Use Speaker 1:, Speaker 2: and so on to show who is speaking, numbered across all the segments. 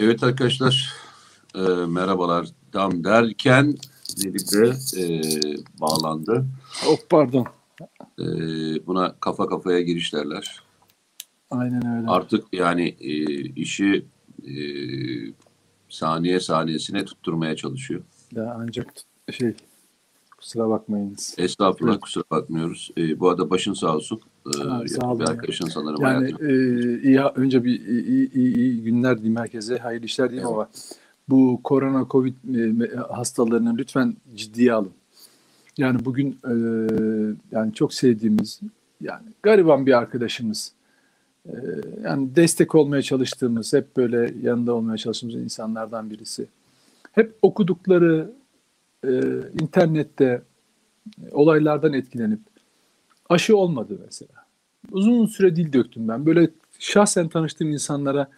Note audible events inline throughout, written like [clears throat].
Speaker 1: Evet arkadaşlar, e, merhabalar. Dam derken Nedip de e, bağlandı.
Speaker 2: Oh pardon.
Speaker 1: E, buna kafa kafaya giriş derler.
Speaker 2: Aynen öyle.
Speaker 1: Artık yani e, işi e, saniye saniyesine tutturmaya çalışıyor.
Speaker 2: Ya ancak şey kusura bakmayınız.
Speaker 1: Estağfurullah
Speaker 2: Evet.
Speaker 1: kusura bakmıyoruz. E, bu arada başın sağ olsun. E,
Speaker 2: Ha, sağ olun
Speaker 1: bir arkadaşın sanırım
Speaker 2: Yani
Speaker 1: hayatını.
Speaker 2: e, iyi, önce bir iyi, iyi, iyi günler diyeyim herkese. Hayırlı işler diyeyim
Speaker 1: Evet.
Speaker 2: ama bu korona covid e, hastalarını lütfen ciddiye alın. Yani bugün e, yani çok sevdiğimiz yani gariban bir arkadaşımız e, yani destek olmaya çalıştığımız hep böyle yanında olmaya çalıştığımız insanlardan birisi. Hep okudukları e, internette e, olaylardan etkilenip aşı olmadı mesela. Uzun süre dil döktüm ben. Böyle şahsen tanıştığım insanlara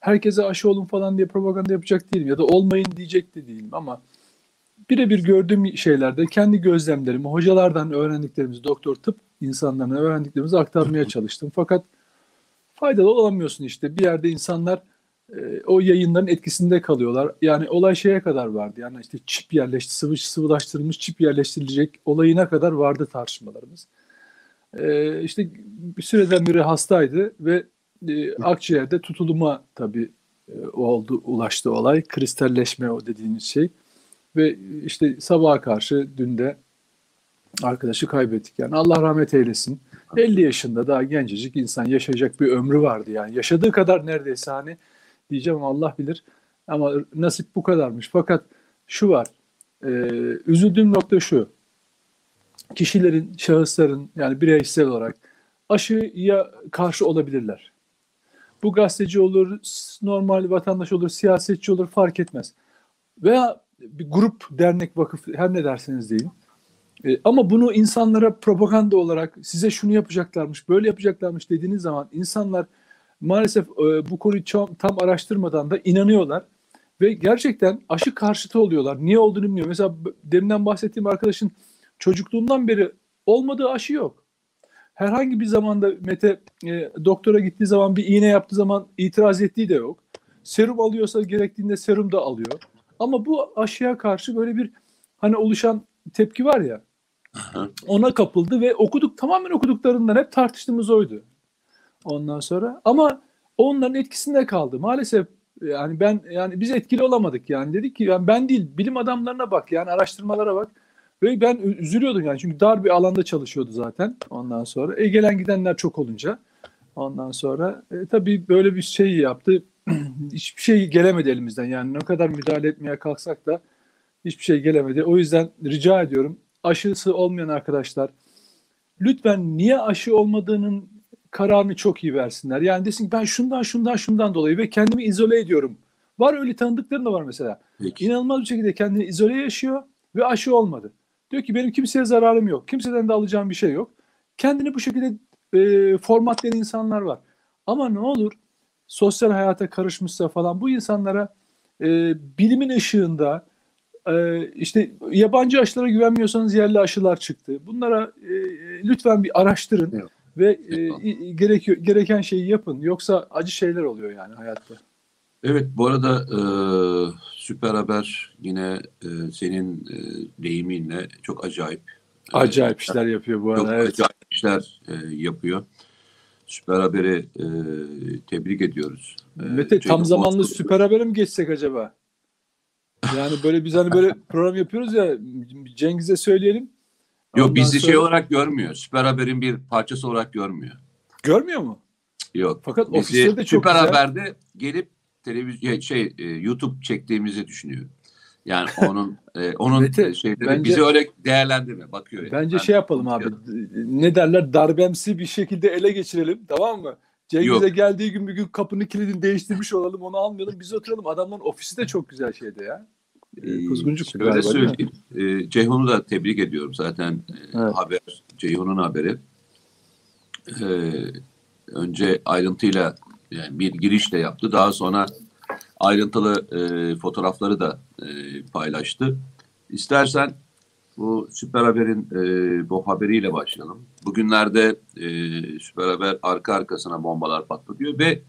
Speaker 2: herkese aşı olun falan diye propaganda yapacak değilim ya da olmayın diyecek de değilim ama birebir gördüğüm şeylerde kendi gözlemlerimi, hocalardan öğrendiklerimizi, doktor tıp insanlarına öğrendiklerimizi aktarmaya çalıştım. Fakat faydalı olamıyorsun işte. Bir yerde insanlar e, o yayınların etkisinde kalıyorlar. Yani olay şeye kadar vardı. Yani işte çip yerleşti, sıvı sıvılaştırılmış çip yerleştirilecek olayına kadar vardı tartışmalarımız. E, işte bir süreden beri hastaydı ve e, akciğerde tutuluma tabii e, oldu, ulaştı olay. Kristalleşme o dediğiniz şey. Ve işte sabaha karşı dün de arkadaşı kaybettik. Yani Allah rahmet eylesin. 50 yaşında daha gencecik insan yaşayacak bir ömrü vardı yani. Yaşadığı kadar neredeyse hani diyeceğim ama Allah bilir. Ama nasip bu kadarmış. Fakat şu var. E, üzüldüğüm nokta şu. Kişilerin, şahısların yani bireysel olarak aşıya karşı olabilirler. Bu gazeteci olur, normal vatandaş olur, siyasetçi olur fark etmez. Veya bir grup, dernek, vakıf her ne derseniz deyin. E, ama bunu insanlara propaganda olarak size şunu yapacaklarmış, böyle yapacaklarmış dediğiniz zaman insanlar maalesef e, bu konuyu ço- tam araştırmadan da inanıyorlar ve gerçekten aşı karşıtı oluyorlar. Niye olduğunu bilmiyor. Mesela deminden bahsettiğim arkadaşın çocukluğundan beri olmadığı aşı yok. Herhangi bir zamanda Mete e, doktora gittiği zaman bir iğne yaptığı zaman itiraz ettiği de yok. Serum alıyorsa gerektiğinde serum da alıyor. Ama bu aşıya karşı böyle bir hani oluşan tepki var ya ona kapıldı ve okuduk tamamen okuduklarından hep tartıştığımız oydu. Ondan sonra ama onların etkisinde kaldı. Maalesef yani ben yani biz etkili olamadık yani dedik ki yani ben değil bilim adamlarına bak yani araştırmalara bak. Ve ben üzülüyordum yani çünkü dar bir alanda çalışıyordu zaten ondan sonra. E gelen gidenler çok olunca ondan sonra e, tabii böyle bir şey yaptı. [clears throat] Hiçbir şey gelemedi elimizden yani ne kadar müdahale etmeye kalksak da hiçbir şey gelemedi. O yüzden rica ediyorum aşısı olmayan arkadaşlar lütfen niye aşı olmadığının kararını çok iyi versinler. Yani desin ki ben şundan şundan şundan dolayı ve kendimi izole ediyorum. Var öyle tanıdıklarım da var mesela.
Speaker 1: Peki.
Speaker 2: İnanılmaz bir şekilde kendini izole yaşıyor ve aşı olmadı. Diyor ki benim kimseye zararım yok. Kimseden de alacağım bir şey yok. Kendini bu şekilde e, formatlayan insanlar var. Ama ne olur sosyal hayata karışmışsa falan bu insanlara e, bilimin ışığında e, işte yabancı aşılara güvenmiyorsanız yerli aşılar çıktı. Bunlara e, lütfen bir araştırın
Speaker 1: Evet.
Speaker 2: ve e, gerekiyor gereken şeyi yapın. Yoksa acı şeyler oluyor yani hayatta.
Speaker 1: Evet bu arada e, süper haber yine e, senin e, deyiminle çok acayip. e,
Speaker 2: Acayip işler yapıyor bu
Speaker 1: Çok
Speaker 2: arada. Evet.
Speaker 1: acayip işler e, yapıyor. Süper Haber'i e, tebrik ediyoruz. E,
Speaker 2: Mete tam zamanlı süper habere mi geçsek acaba? Yani böyle biz hani böyle [laughs] program yapıyoruz ya Cengiz'e söyleyelim.
Speaker 1: Yok
Speaker 2: Ondan
Speaker 1: bizi şey
Speaker 2: sonra-
Speaker 1: olarak görmüyor. Süper Haber'in bir parçası olarak görmüyor.
Speaker 2: Görmüyor mu?
Speaker 1: Yok.
Speaker 2: Fakat
Speaker 1: Bizi
Speaker 2: ofisleri de çok
Speaker 1: Süper
Speaker 2: güzel.
Speaker 1: Haber'de gelip televizyon şey e, YouTube çektiğimizi düşünüyor. Yani [laughs] onun e, onun
Speaker 2: Mete,
Speaker 1: şeyleri
Speaker 2: bence-
Speaker 1: bizi öyle değerlendirme bakıyor. yani.
Speaker 2: Bence
Speaker 1: Ben
Speaker 2: şey yapalım abi. Ne derler? Darbemsi bir şekilde ele geçirelim. Tamam mı? Cengiz'e geldiği gün bir gün kapını kilidini değiştirmiş olalım. Onu almayalım. Biz oturalım. Adamların ofisi de çok güzel şeydi ya. Ee, Kuzguncuk galiba, mi?
Speaker 1: söyleyeyim. Ee, Ceyhun'u da tebrik ediyorum zaten e,
Speaker 2: Evet.
Speaker 1: haber Ceyhun'un haberi. Ee, önce ayrıntıyla yani bir girişle yaptı. Daha sonra ayrıntılı e, fotoğrafları da e, paylaştı. İstersen bu Süper Haber'in e, bu haberiyle başlayalım. Bugünlerde e, Süper Haber arka arkasına bombalar patlatıyor ve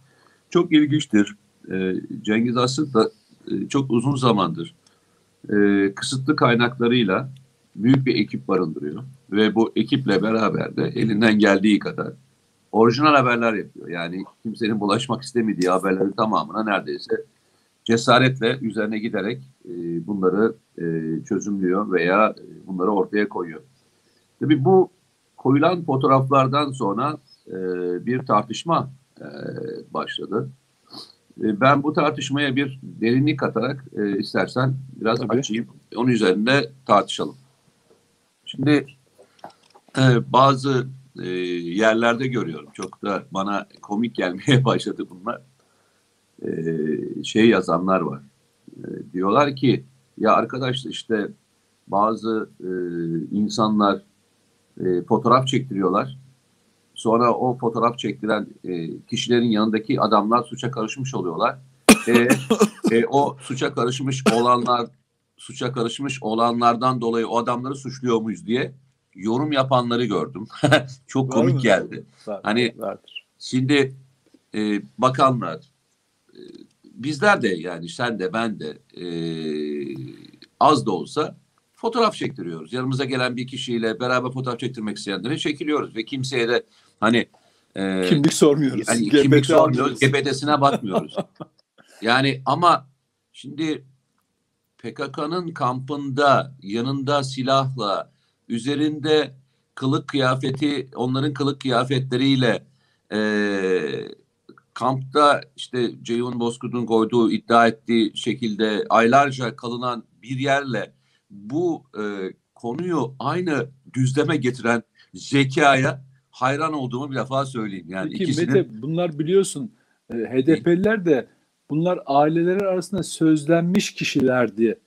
Speaker 1: çok ilginçtir. e, Cengiz aslında e, çok uzun zamandır e, kısıtlı kaynaklarıyla büyük bir ekip barındırıyor. Ve bu ekiple beraber de elinden geldiği kadar orijinal haberler yapıyor. Yani kimsenin bulaşmak istemediği haberlerin tamamına neredeyse cesaretle üzerine giderek e, bunları e, çözümlüyor veya e, bunları ortaya koyuyor. Tabii bu koyulan fotoğraflardan sonra e, bir tartışma e, başladı. E, ben bu tartışmaya bir derinlik katarak e, istersen biraz
Speaker 2: Tabii.
Speaker 1: açayım. Onun üzerinde tartışalım. Şimdi e, bazı e, yerlerde görüyorum. Çok da bana komik gelmeye [laughs] başladı bunlar. E, şey yazanlar var. E, diyorlar ki ya arkadaş işte bazı e, insanlar e, fotoğraf çektiriyorlar. Sonra o fotoğraf çektiren e, kişilerin yanındaki adamlar suça karışmış oluyorlar. E, [laughs] e, o suça karışmış olanlar suça karışmış olanlardan dolayı o adamları suçluyor muyuz diye yorum yapanları gördüm. [laughs] Çok
Speaker 2: Var
Speaker 1: komik
Speaker 2: mı?
Speaker 1: geldi.
Speaker 2: Var-
Speaker 1: Hani-
Speaker 2: vardır.
Speaker 1: Şimdi e, bakanlar, e, bizler de yani sen de ben de e, az da olsa fotoğraf çektiriyoruz. Yanımıza gelen bir kişiyle beraber fotoğraf çektirmek isteyenlere çekiliyoruz ve kimseye de hani e,
Speaker 2: Kimlik sormuyoruz.
Speaker 1: yani
Speaker 2: GBT
Speaker 1: kimlik sormuyoruz. GBT'sine bakmıyoruz. yani ama şimdi PKK'nın kampında yanında silahla üzerinde kılık kıyafeti onların kılık kıyafetleriyle eee, kampta işte Ceyhun Bozkurt'un koyduğu iddia ettiği şekilde aylarca kalınan bir yerle bu eee, konuyu aynı düzleme getiren zekaya hayran olduğumu bir defa söyleyeyim. Yani
Speaker 2: Peki
Speaker 1: ikisinin
Speaker 2: Mete bunlar biliyorsun e, HDP'liler de bunlar aileleri arasında sözlenmiş kişilerdi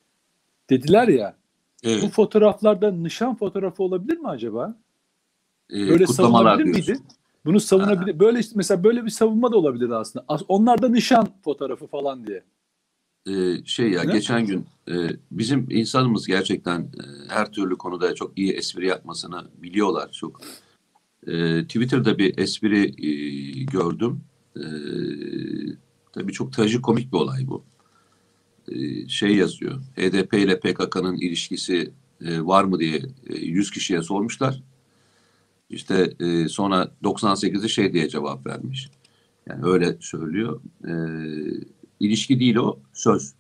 Speaker 2: dediler ya.
Speaker 1: Evet,
Speaker 2: Bu fotoğraflarda nişan fotoğrafı olabilir mi acaba?
Speaker 1: eee,
Speaker 2: Böyle savunabilir
Speaker 1: diyorsun.
Speaker 2: miydi? Bunu savunabilir. Böyle işte mesela böyle bir savunma da olabilirdi aslında. As- Onlar da nişan fotoğrafı falan diye.
Speaker 1: Ee, şey ya
Speaker 2: Ne?
Speaker 1: geçen gün e, bizim insanımız gerçekten e, her türlü konuda çok iyi espri yapmasını biliyorlar çok. E, Twitter'da bir espri e, gördüm. E, tabii çok trajikomik bir olay bu. E, şey yazıyor. HDP ile PKK'nın ilişkisi e, var mı diye e, 100 kişiye sormuşlar. İşte e, sonra 98'i şey diye cevap vermiş. Yani öyle söylüyor. E, ilişki değil o, söz.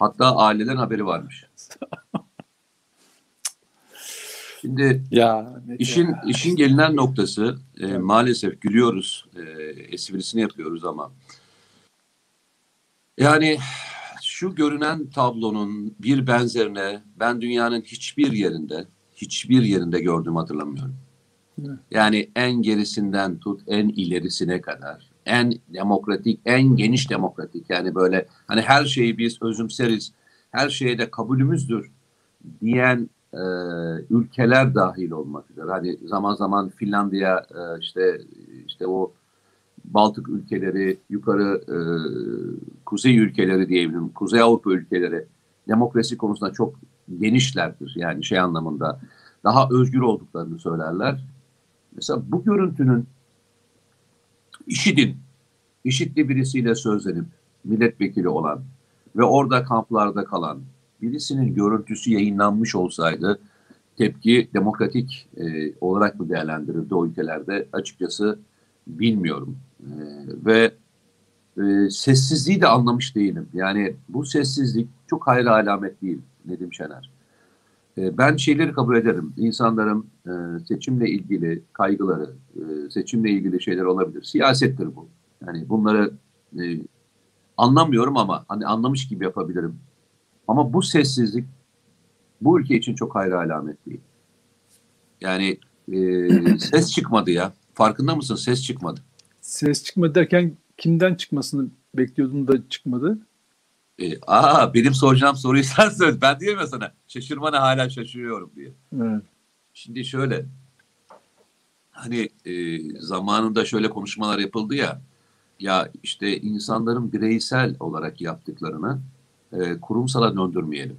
Speaker 1: Hatta aileden haberi varmış. [laughs] Şimdi
Speaker 2: Ya
Speaker 1: işin
Speaker 2: ya.
Speaker 1: işin gelinen noktası e, maalesef gülüyoruz, e, esprisini yapıyoruz ama yani şu görünen tablonun bir benzerine ben dünyanın hiçbir yerinde hiçbir yerinde gördüğümü hatırlamıyorum. Yani en gerisinden tut en ilerisine kadar en demokratik, en geniş demokratik yani böyle hani her şeyi biz özümseriz, her şeye de kabulümüzdür diyen e, ülkeler dahil olmak üzere. Hani zaman zaman Finlandiya e, işte işte o Baltık ülkeleri, yukarı e, kuzey ülkeleri diyebilirim, Kuzey Avrupa ülkeleri demokrasi konusunda çok genişlerdir. Yani şey anlamında daha özgür olduklarını söylerler. Mesela bu görüntünün IŞİD'in, IŞİD'li birisiyle sözlenip milletvekili olan ve orada kamplarda kalan birisinin görüntüsü yayınlanmış olsaydı tepki demokratik e, olarak mı değerlendirildi o ülkelerde açıkçası bilmiyorum. E, ve e, sessizliği de anlamış değilim. Yani bu sessizlik çok hayra alamet değil Nedim Şener. E, ben şeyleri kabul ederim. İnsanların e, seçimle ilgili kaygıları, e, seçimle ilgili şeyler olabilir. Siyasettir bu. Yani bunları e, anlamıyorum ama hani anlamış gibi yapabilirim. Ama bu sessizlik bu ülke için çok hayra alamet değil. Yani e, [clears throat] ses çıkmadı ya. Farkında mısın? Ses çıkmadı.
Speaker 2: Ses çıkmadı derken kimden çıkmasını bekliyordun da çıkmadı?
Speaker 1: E, aa benim soracağım soruyu [laughs] sen söyle. Ben diyeyim ya sana. Şaşırmana hala şaşırıyorum diye.
Speaker 2: Evet.
Speaker 1: Şimdi şöyle. Hani e, zamanında şöyle konuşmalar yapıldı ya. Ya işte insanların bireysel olarak yaptıklarını e, kurumsala döndürmeyelim.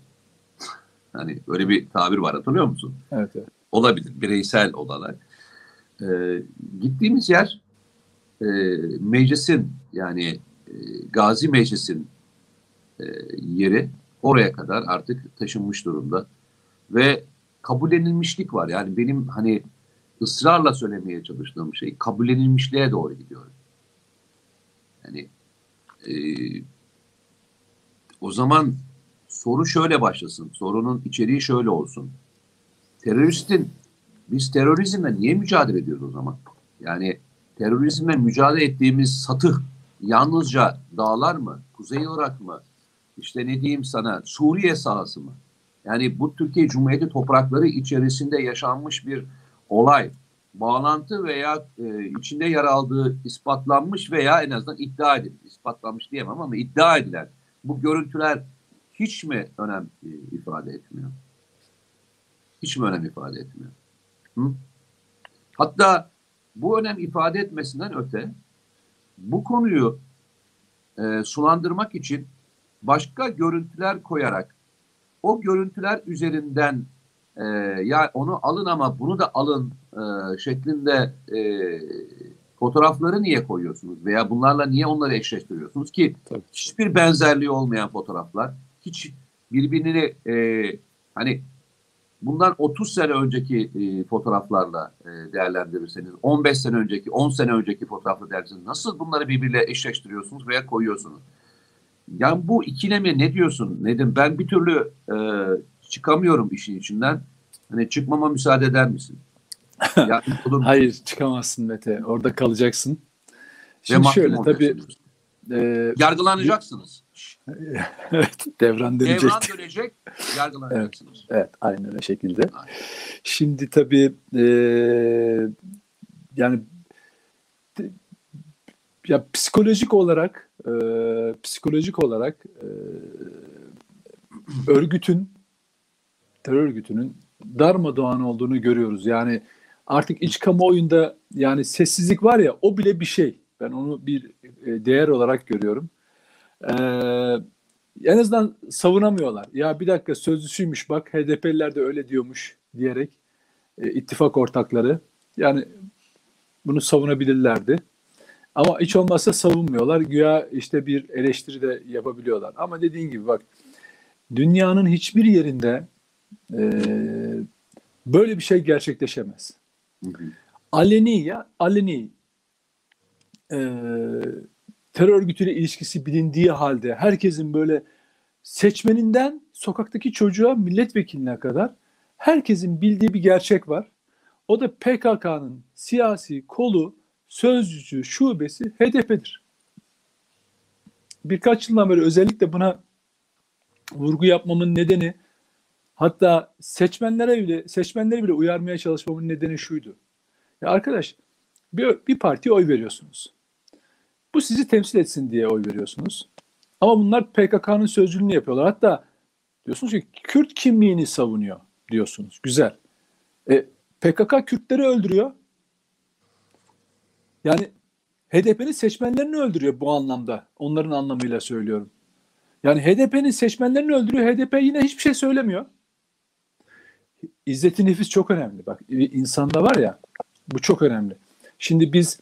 Speaker 1: [laughs] Hani öyle bir tabir var hatırlıyor musun?
Speaker 2: Evet, evet.
Speaker 1: olabilir bireysel olarak. Ee, gittiğimiz yer e, meclisin yani Gazi Meclis'in e, yeri oraya kadar artık taşınmış durumda ve kabullenilmişlik var. Yani benim hani ısrarla söylemeye çalıştığım şey kabullenilmişliğe doğru gidiyor. Yani e, o zaman soru şöyle başlasın. Sorunun içeriği şöyle olsun. Teröristin biz terörizmle niye mücadele ediyoruz o zaman? Yani terörizmle mücadele ettiğimiz satıh yalnızca dağlar mı? Kuzey Irak mı? İşte ne diyeyim sana Suriye sahası mı? Yani bu Türkiye Cumhuriyeti toprakları içerisinde yaşanmış bir olay, bağlantı veya e, içinde yer aldığı ispatlanmış veya en azından iddia edilmiş, ispatlanmış diyemem ama iddia edilen bu görüntüler hiç mi önem e, ifade etmiyor? Hiç mi önem ifade etmiyor? Hı? Hatta bu önem ifade etmesinden öte bu konuyu e, sulandırmak için başka görüntüler koyarak o görüntüler üzerinden e, ya onu alın ama bunu da alın e, şeklinde e, fotoğrafları niye koyuyorsunuz veya bunlarla niye onları eşleştiriyorsunuz ki
Speaker 2: Tabii.
Speaker 1: hiçbir benzerliği olmayan fotoğraflar hiç birbirini e, hani bundan 30 sene önceki e, fotoğraflarla e, değerlendirirseniz 15 sene önceki 10 sene önceki fotoğrafla değerlendirirseniz nasıl bunları birbiriyle eşleştiriyorsunuz veya koyuyorsunuz? Yani bu ikileme ne diyorsun Nedim? Ben bir türlü e, çıkamıyorum işin içinden. Hani çıkmama müsaade eder misin? [laughs] Ya, olur mu?
Speaker 2: Hayır çıkamazsın Mete. Orada kalacaksın. Şimdi şöyle tabii. E,
Speaker 1: Yargılanacaksınız. [laughs]
Speaker 2: evet, devran dönecek.
Speaker 1: Devran dönecek, yargılanacaksınız.
Speaker 2: Evet aynen o şekilde.
Speaker 1: Aynen.
Speaker 2: Şimdi tabii e, yani de- ya psikolojik olarak e, psikolojik olarak e, örgütün terör örgütünün darmadağın olduğunu görüyoruz. Yani artık iç kamuoyunda yani sessizlik var ya o bile bir şey. Ben onu bir değer olarak görüyorum. Ee, en azından savunamıyorlar. Ya bir dakika sözlüsüymüş bak HDP'liler de öyle diyormuş diyerek e, ittifak ortakları yani bunu savunabilirlerdi. Ama hiç olmazsa savunmuyorlar. Güya işte bir eleştiri de yapabiliyorlar. Ama dediğin gibi bak dünyanın hiçbir yerinde e, böyle bir şey gerçekleşemez.
Speaker 1: Hı hı.
Speaker 2: Aleni ya aleni e, terör örgütüyle ilişkisi bilindiği halde herkesin böyle seçmeninden sokaktaki çocuğa milletvekiline kadar herkesin bildiği bir gerçek var. O da PKK'nın siyasi kolu, sözcüsü, şubesi HDP'dir. Birkaç yıldan beri özellikle buna vurgu yapmamın nedeni hatta seçmenlere bile seçmenleri bile uyarmaya çalışmamın nedeni şuydu. Ya arkadaş bir, bir partiye oy veriyorsunuz. Bu sizi temsil etsin diye oy veriyorsunuz. Ama bunlar PKK'nın sözcülüğünü yapıyorlar. Hatta diyorsunuz ki Kürt kimliğini savunuyor diyorsunuz. Güzel. E, PKK Kürtleri öldürüyor. Yani HDP'nin seçmenlerini öldürüyor bu anlamda. Onların anlamıyla söylüyorum. Yani HDP'nin seçmenlerini öldürüyor. HDP yine hiçbir şey söylemiyor. İzzeti nefis çok önemli. Bak insanda var ya bu çok önemli. Şimdi biz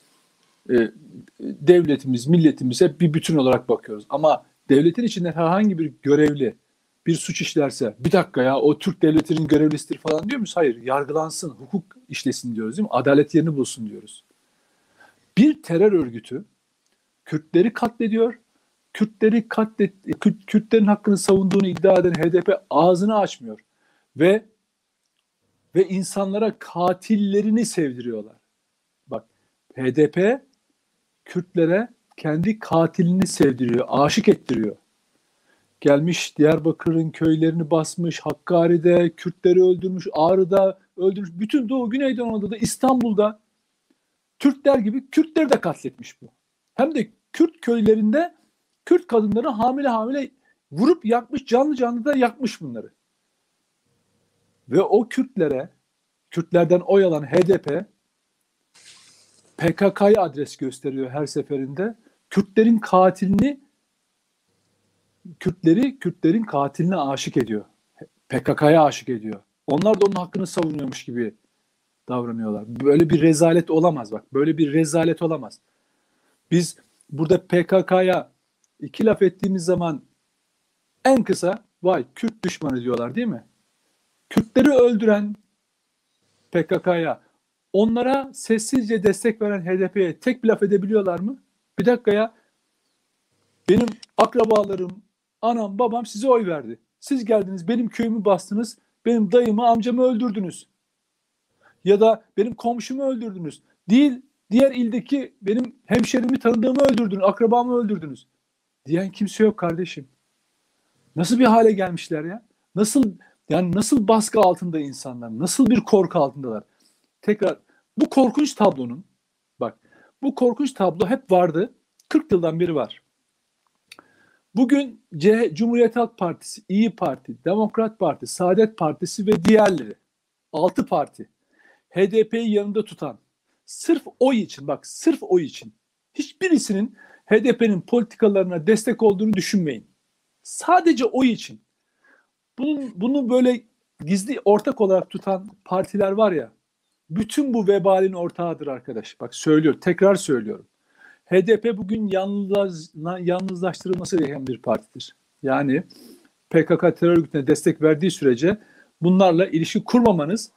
Speaker 2: e, devletimiz, milletimiz hep bir bütün olarak bakıyoruz. Ama devletin içinde herhangi bir görevli bir suç işlerse bir dakika ya o Türk devletinin görevlisidir falan diyor muyuz? Hayır yargılansın, hukuk işlesin diyoruz değil mi? Adalet yerini bulsun diyoruz. Bir terör örgütü Kürtleri katlediyor. Kürtleri katlet, Kürt, Kürtlerin hakkını savunduğunu iddia eden HDP ağzını açmıyor. Ve ve insanlara katillerini sevdiriyorlar. Bak HDP Kürtlere kendi katilini sevdiriyor, aşık ettiriyor. Gelmiş Diyarbakır'ın köylerini basmış, Hakkari'de Kürtleri öldürmüş, Ağrı'da öldürmüş. Bütün Doğu Güneydoğu Anadolu'da, İstanbul'da Türkler gibi Kürtleri de katletmiş bu. Hem de Kürt köylerinde Kürt kadınları hamile hamile vurup yakmış, canlı canlı da yakmış bunları. Ve o Kürtlere, Kürtlerden oy alan HDP PKK'ya adres gösteriyor her seferinde. Kürtlerin katilini Kürtleri Kürtlerin katiline aşık ediyor. PKK'ya aşık ediyor. Onlar da onun hakkını savunuyormuş gibi davranıyorlar. Böyle bir rezalet olamaz bak. Böyle bir rezalet olamaz. Biz burada PKK'ya iki laf ettiğimiz zaman en kısa vay Kürt düşmanı diyorlar değil mi? Kürtleri öldüren PKK'ya onlara sessizce destek veren HDP'ye tek bir laf edebiliyorlar mı? Bir dakika ya benim akrabalarım, anam, babam size oy verdi. Siz geldiniz, benim köyümü bastınız, benim dayımı, amcamı öldürdünüz. Ya da benim komşumu öldürdünüz. Değil, diğer ildeki benim hemşerimi, tanıdığımı öldürdünüz, akrabamı öldürdünüz. Diyen kimse yok kardeşim. Nasıl bir hale gelmişler ya? Nasıl yani nasıl baskı altında insanlar? Nasıl bir korku altındalar? Tekrar bu korkunç tablonun bak bu korkunç tablo hep vardı. 40 yıldan beri var. Bugün C Cumhuriyet Halk Partisi, İyi Parti, Demokrat Parti, Saadet Partisi ve diğerleri 6 parti HDP'yi yanında tutan sırf oy için bak sırf oy için hiçbirisinin HDP'nin politikalarına destek olduğunu düşünmeyin. Sadece oy için. Bunun, bunu böyle gizli ortak olarak tutan partiler var ya bütün bu vebalin ortağıdır arkadaş. Bak söylüyor, tekrar söylüyorum. HDP bugün yalnız, yalnızlaştırılması gereken bir partidir. Yani PKK terör örgütüne destek verdiği sürece bunlarla ilişki kurmamanız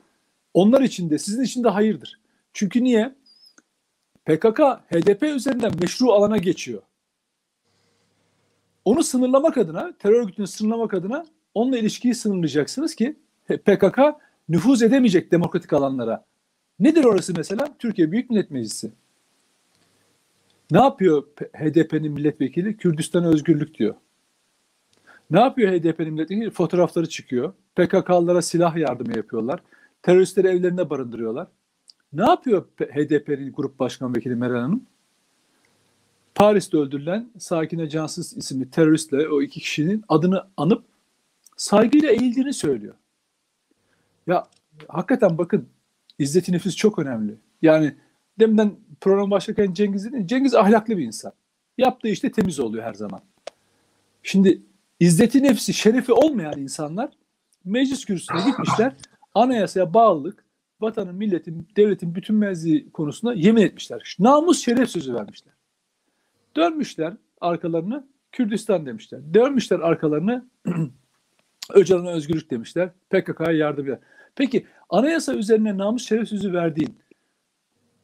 Speaker 2: onlar için de sizin için de hayırdır. Çünkü niye? PKK HDP üzerinden meşru alana geçiyor. Onu sınırlamak adına, terör örgütünü sınırlamak adına onunla ilişkiyi sınırlayacaksınız ki PKK nüfuz edemeyecek demokratik alanlara. Nedir orası mesela? Türkiye Büyük Millet Meclisi. Ne yapıyor HDP'nin milletvekili? Kürdistan özgürlük diyor. Ne yapıyor HDP'nin milletvekili? Fotoğrafları çıkıyor. PKK'lılara silah yardımı yapıyorlar. Teröristleri evlerinde barındırıyorlar. Ne yapıyor HDP'nin grup başkan vekili Meral Hanım? Paris'te öldürülen Sakine Cansız isimli teröristle o iki kişinin adını anıp saygıyla eğildiğini söylüyor. Ya hakikaten bakın İzzet-i nefis çok önemli. Yani deminden program başlarken Cengiz dedi. Cengiz ahlaklı bir insan. Yaptığı işte temiz oluyor her zaman. Şimdi izzeti nefsi, şerefi olmayan insanlar meclis kürsüsüne gitmişler. Anayasaya bağlılık, vatanın, milletin, devletin bütün mevzi konusunda yemin etmişler. Namus şeref sözü vermişler. Dönmüşler arkalarını Kürdistan demişler. Dönmüşler arkalarını [clears throat] Öcalan'a özgürlük demişler. PKK'ya yardım eder. Peki anayasa üzerine namus şeref sözü verdiğin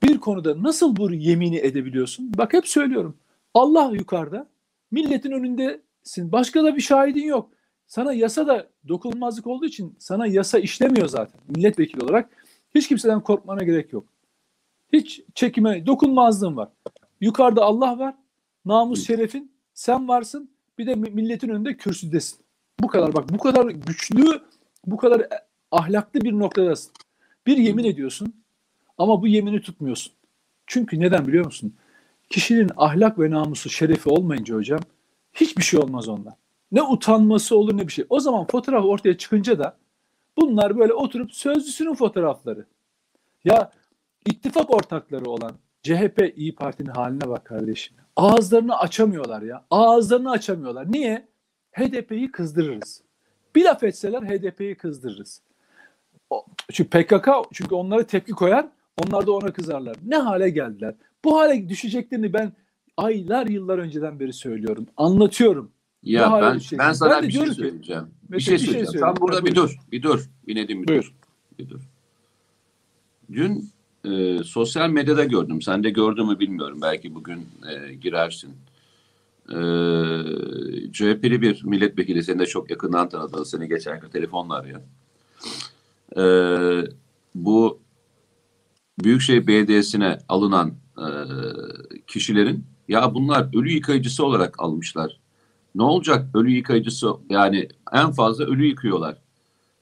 Speaker 2: bir konuda nasıl bu yemini edebiliyorsun? Bak hep söylüyorum. Allah yukarıda, milletin önündesin. Başka da bir şahidin yok. Sana yasa da dokunulmazlık olduğu için sana yasa işlemiyor zaten milletvekili olarak. Hiç kimseden korkmana gerek yok. Hiç çekime, dokunmazlığın var. Yukarıda Allah var, namus şerefin, sen varsın. Bir de milletin önünde kürsüdesin. Bu kadar bak bu kadar güçlü, bu kadar ahlaklı bir noktadasın. Bir yemin ediyorsun ama bu yemini tutmuyorsun. Çünkü neden biliyor musun? Kişinin ahlak ve namusu, şerefi olmayınca hocam hiçbir şey olmaz ondan. Ne utanması olur ne bir şey. O zaman fotoğraf ortaya çıkınca da bunlar böyle oturup sözlüsünün fotoğrafları. Ya ittifak ortakları olan CHP İyi Parti'nin haline bak kardeşim. Ağızlarını açamıyorlar ya. Ağızlarını açamıyorlar. Niye? HDP'yi kızdırırız. Bir laf etseler HDP'yi kızdırırız. Çünkü PKK çünkü onlara tepki koyar, onlar da ona kızarlar. Ne hale geldiler? Bu hale düşeceklerini ben aylar yıllar önceden beri söylüyorum. Anlatıyorum.
Speaker 1: Ya ben ben sana ben bir şey söyleyeceğim. Ki, bir şey, şey söyleyeceğim. Şey Tam burada bir dur. Bir dur. Bir Nedim bir Buyur. dur. Bir dur. Dün e, sosyal medyada gördüm. Sen de gördün mü bilmiyorum. Belki bugün e, girersin. E, CHP'li bir milletvekili seni de çok yakından tanıdı. Seni geçen gün telefonla arayan. E, bu Büyükşehir Belediyesi'ne alınan e, kişilerin ya bunlar ölü yıkayıcısı olarak almışlar. Ne olacak ölü yıkayıcısı yani en fazla ölü yıkıyorlar.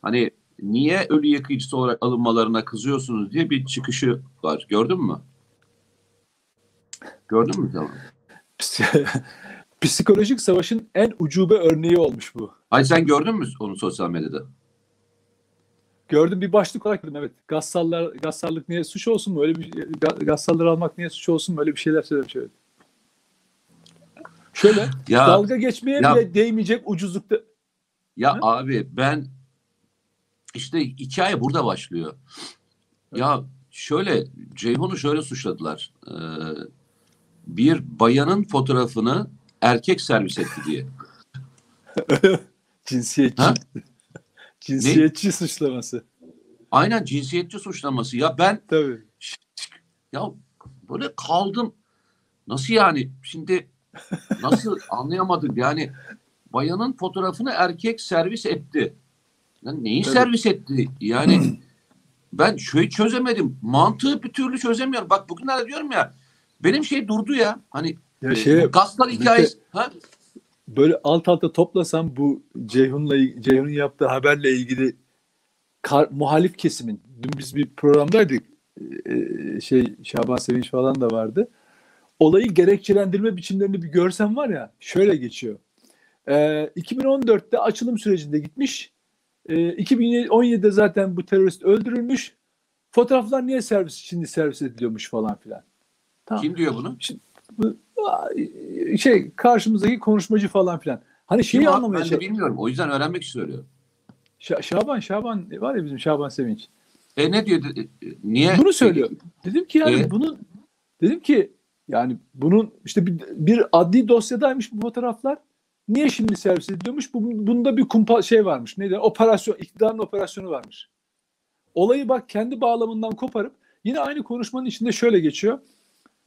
Speaker 1: Hani niye ölü yıkayıcısı olarak alınmalarına kızıyorsunuz diye bir çıkışı var. Gördün mü? Gördün mü tamam? [laughs]
Speaker 2: Psikolojik savaşın en ucube örneği olmuş bu.
Speaker 1: Ay sen gördün mü onu sosyal medyada?
Speaker 2: Gördüm bir başlık olarak dedim evet. Gassallar, gassallık niye suç olsun mu? Öyle bir gassalları almak niye suç olsun mu? Öyle bir şeyler söylemiş şöyle. Şöyle ya, dalga geçmeye ya, bile değmeyecek ucuzlukta.
Speaker 1: Ya Hı? abi ben işte hikaye burada başlıyor. Evet. Ya şöyle Ceyhun'u şöyle suçladılar. Ee, bir bayanın fotoğrafını erkek servis etti diye. [laughs]
Speaker 2: Cinsiyetçi. Cinsiyetçi suçlaması.
Speaker 1: Aynen cinsiyetçi suçlaması. Ya ben
Speaker 2: Tabii.
Speaker 1: ya böyle kaldım. Nasıl yani? Şimdi nasıl [laughs] anlayamadım. Yani bayanın fotoğrafını erkek servis etti. Yani neyi
Speaker 2: Tabii.
Speaker 1: servis etti? Yani ben şöyle çözemedim. Mantığı bir türlü çözemiyorum. Bak bugünlerde diyorum ya benim şey durdu ya. Hani
Speaker 2: Ya
Speaker 1: e,
Speaker 2: şey,
Speaker 1: bu Gaspar hikayesi. Ha?
Speaker 2: Böyle alt alta toplasam bu Ceyhun'la Ceyhun'un yaptığı haberle ilgili kar- muhalif kesimin dün biz bir programdaydık Ee, şey Şaban Sevinç falan da vardı. Olayı gerekçelendirme biçimlerini bir görsen var ya şöyle geçiyor. Ee, 2014'te açılım sürecinde gitmiş. Ee, 2017'de zaten bu terörist öldürülmüş. Fotoğraflar niye servis şimdi servis ediliyormuş falan filan. Tamam.
Speaker 1: Kim diyor bunu?
Speaker 2: Bu- şey karşımızdaki konuşmacı falan filan. Hani şeyi
Speaker 1: Kim
Speaker 2: anlamaya
Speaker 1: ben de bilmiyorum. O yüzden öğrenmek istiyorum.
Speaker 2: Şa- Şaban Şaban var ya bizim Şaban Sevinç.
Speaker 1: E ne diyor? E, e, Niye?
Speaker 2: Bunu söylüyor. Dedim ki yani
Speaker 1: E?
Speaker 2: bunun dedim ki yani bunun işte bir, bir adli dosyadaymış bu fotoğraflar. Niye şimdi servis ediliyormuş? Bu, bunda bir kumpa şey varmış. Neydi? Operasyon, iktidarın operasyonu varmış. Olayı bak kendi bağlamından koparıp yine aynı konuşmanın içinde şöyle geçiyor.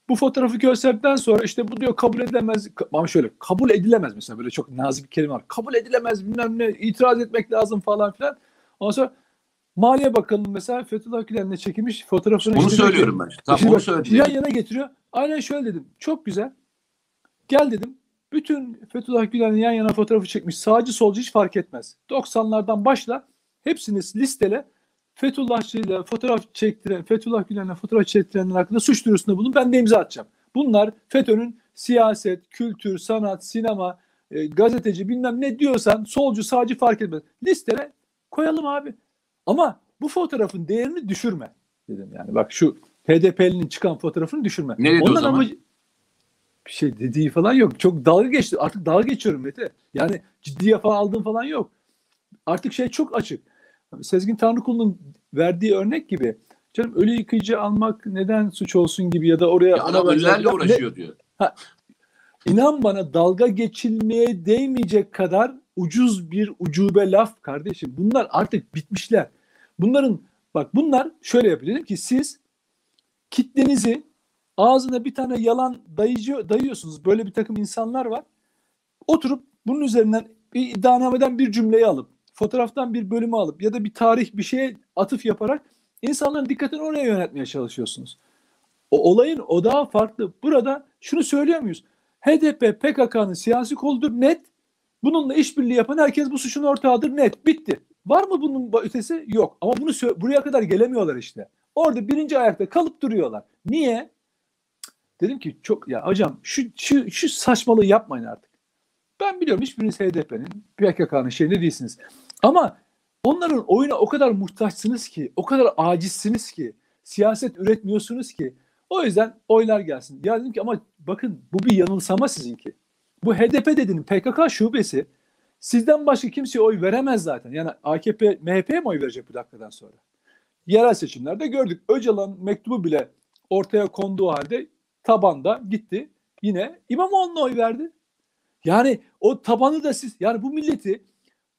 Speaker 2: Bu fotoğrafı gösterdikten sonra işte bu diyor kabul edilemez ama şöyle kabul edilemez mesela böyle çok nazik bir kelime var. Kabul edilemez bilmem ne itiraz etmek lazım falan filan. Ondan sonra Maliye Bakanı'nın mesela Fethullah Gülen'le çekilmiş fotoğrafını
Speaker 1: Bunu
Speaker 2: işte
Speaker 1: söylüyorum ben. Tam
Speaker 2: Şimdi
Speaker 1: bunu söylüyorum.
Speaker 2: yan yana getiriyor. Aynen şöyle dedim. Çok güzel. Gel dedim. Bütün Fethullah Gülen'in yan yana fotoğrafı çekmiş. Sağcı solcu hiç fark etmez. 90'lardan başla. Hepsini listele. Fethullahçıyla fotoğraf çektiren, Fethullah Gülen'le fotoğraf çektirenler hakkında suç duyurusunda bulun. Ben de imza atacağım. Bunlar FETÖ'nün siyaset, kültür, sanat, sinema, e, gazeteci bilmem ne diyorsan solcu, sağcı fark etmez. Listele koyalım abi. Ama bu fotoğrafın değerini düşürme dedim yani. Bak şu HDP'linin çıkan fotoğrafını düşürme.
Speaker 1: Ne dedi o
Speaker 2: Ondan
Speaker 1: zaman?
Speaker 2: amacı- bir şey dediği falan yok. Çok dalga geçti. Artık dalga geçiyorum Mete. Yani ciddiye falan aldığım falan yok. Artık şey çok açık. Sezgin Tanrıkulu'nun verdiği örnek gibi. Canım ölü yıkayıcı almak neden suç olsun gibi ya da oraya
Speaker 1: Ya adam ölülerle
Speaker 2: laf- ne-
Speaker 1: uğraşıyor diyor.
Speaker 2: İnan bana dalga geçilmeye değmeyecek kadar ucuz bir ucube laf kardeşim. Bunlar artık bitmişler. Bunların bak bunlar şöyle yapıyor. Ki siz kitlenizi ağzına bir tane yalan dayıcı, dayıyorsunuz. Böyle bir takım insanlar var. Oturup bunun üzerinden bir iddianameden bir cümleyi alıp fotoğraftan bir bölümü alıp ya da bir tarih bir şeye atıf yaparak insanların dikkatini oraya yöneltmeye çalışıyorsunuz. O olayın odağı farklı. Burada şunu söylüyor muyuz? HDP PKK'nın siyasi koludur net. Bununla işbirliği yapan herkes bu suçun ortağıdır net. Bitti. Var mı bunun ötesi? Yok. Ama bunu buraya kadar gelemiyorlar işte. Orada birinci ayakta kalıp duruyorlar. Niye? Dedim ki çok ya hocam şu, şu, şu saçmalığı yapmayın artık. Ben biliyorum hiçbiriniz HDP'nin, PKK'nın şeyinde değilsiniz. Ama onların oyuna o kadar muhtaçsınız ki, o kadar acizsiniz ki, siyaset üretmiyorsunuz ki. O yüzden oylar gelsin. Ya dedim ki ama bakın bu bir yanılsama sizinki. Bu HDP dediğinin PKK şubesi sizden başka kimseye oy veremez zaten. Yani AKP, MHP'ye mi oy verecek bu dakikadan sonra? Yerel seçimlerde gördük. Öcalan mektubu bile ortaya konduğu halde tabanda gitti. Yine İmamoğlu'na oy verdi. Yani o tabanı da siz yani bu milleti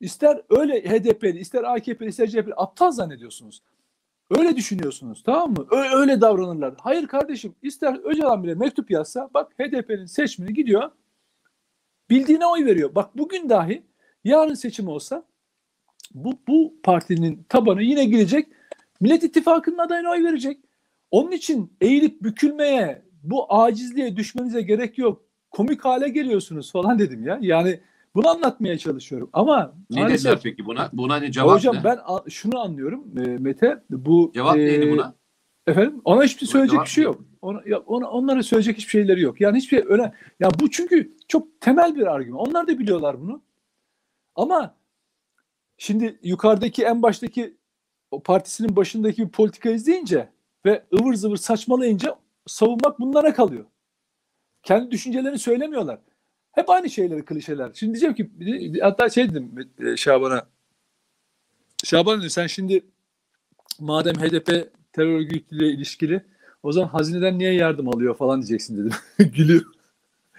Speaker 2: ister öyle HDP'li ister AKP'li ister CHP'li aptal zannediyorsunuz. Öyle düşünüyorsunuz tamam mı? Öyle, öyle davranırlar. Hayır kardeşim ister Öcalan bile mektup yazsa bak HDP'nin seçmeni gidiyor bildiğine oy veriyor. Bak bugün dahi yarın seçim olsa bu, bu partinin tabanı yine girecek. Millet İttifakı'nın adayına oy verecek. Onun için eğilip bükülmeye, bu acizliğe düşmenize gerek yok. Komik hale geliyorsunuz falan dedim ya. Yani bunu anlatmaya çalışıyorum. Ama
Speaker 1: Ne
Speaker 2: maalesef
Speaker 1: dediler peki buna? Buna ne cevap
Speaker 2: hocam
Speaker 1: ne?
Speaker 2: ben a- şunu anlıyorum e, Mete. Bu
Speaker 1: Cevap
Speaker 2: e,
Speaker 1: neydi buna?
Speaker 2: Efendim ona hiçbir söyleyecek bir şey yok. Ona, ya ona, onlara söyleyecek hiçbir şeyleri yok. Yani hiçbir şey öyle ya bu çünkü çok temel bir argüman. Onlar da biliyorlar bunu. Ama şimdi yukarıdaki en baştaki o partisinin başındaki bir politika izleyince ve ıvır zıvır saçmalayınca savunmak bunlara kalıyor. Kendi düşüncelerini söylemiyorlar. Hep aynı şeyleri klişeler. Şimdi diyeceğim ki hatta şey dedim e, Şaban'a Şaban dedim, sen şimdi madem HDP terör örgütüyle ilişkili o zaman hazineden niye yardım alıyor falan diyeceksin dedim. [laughs] Gülüyor.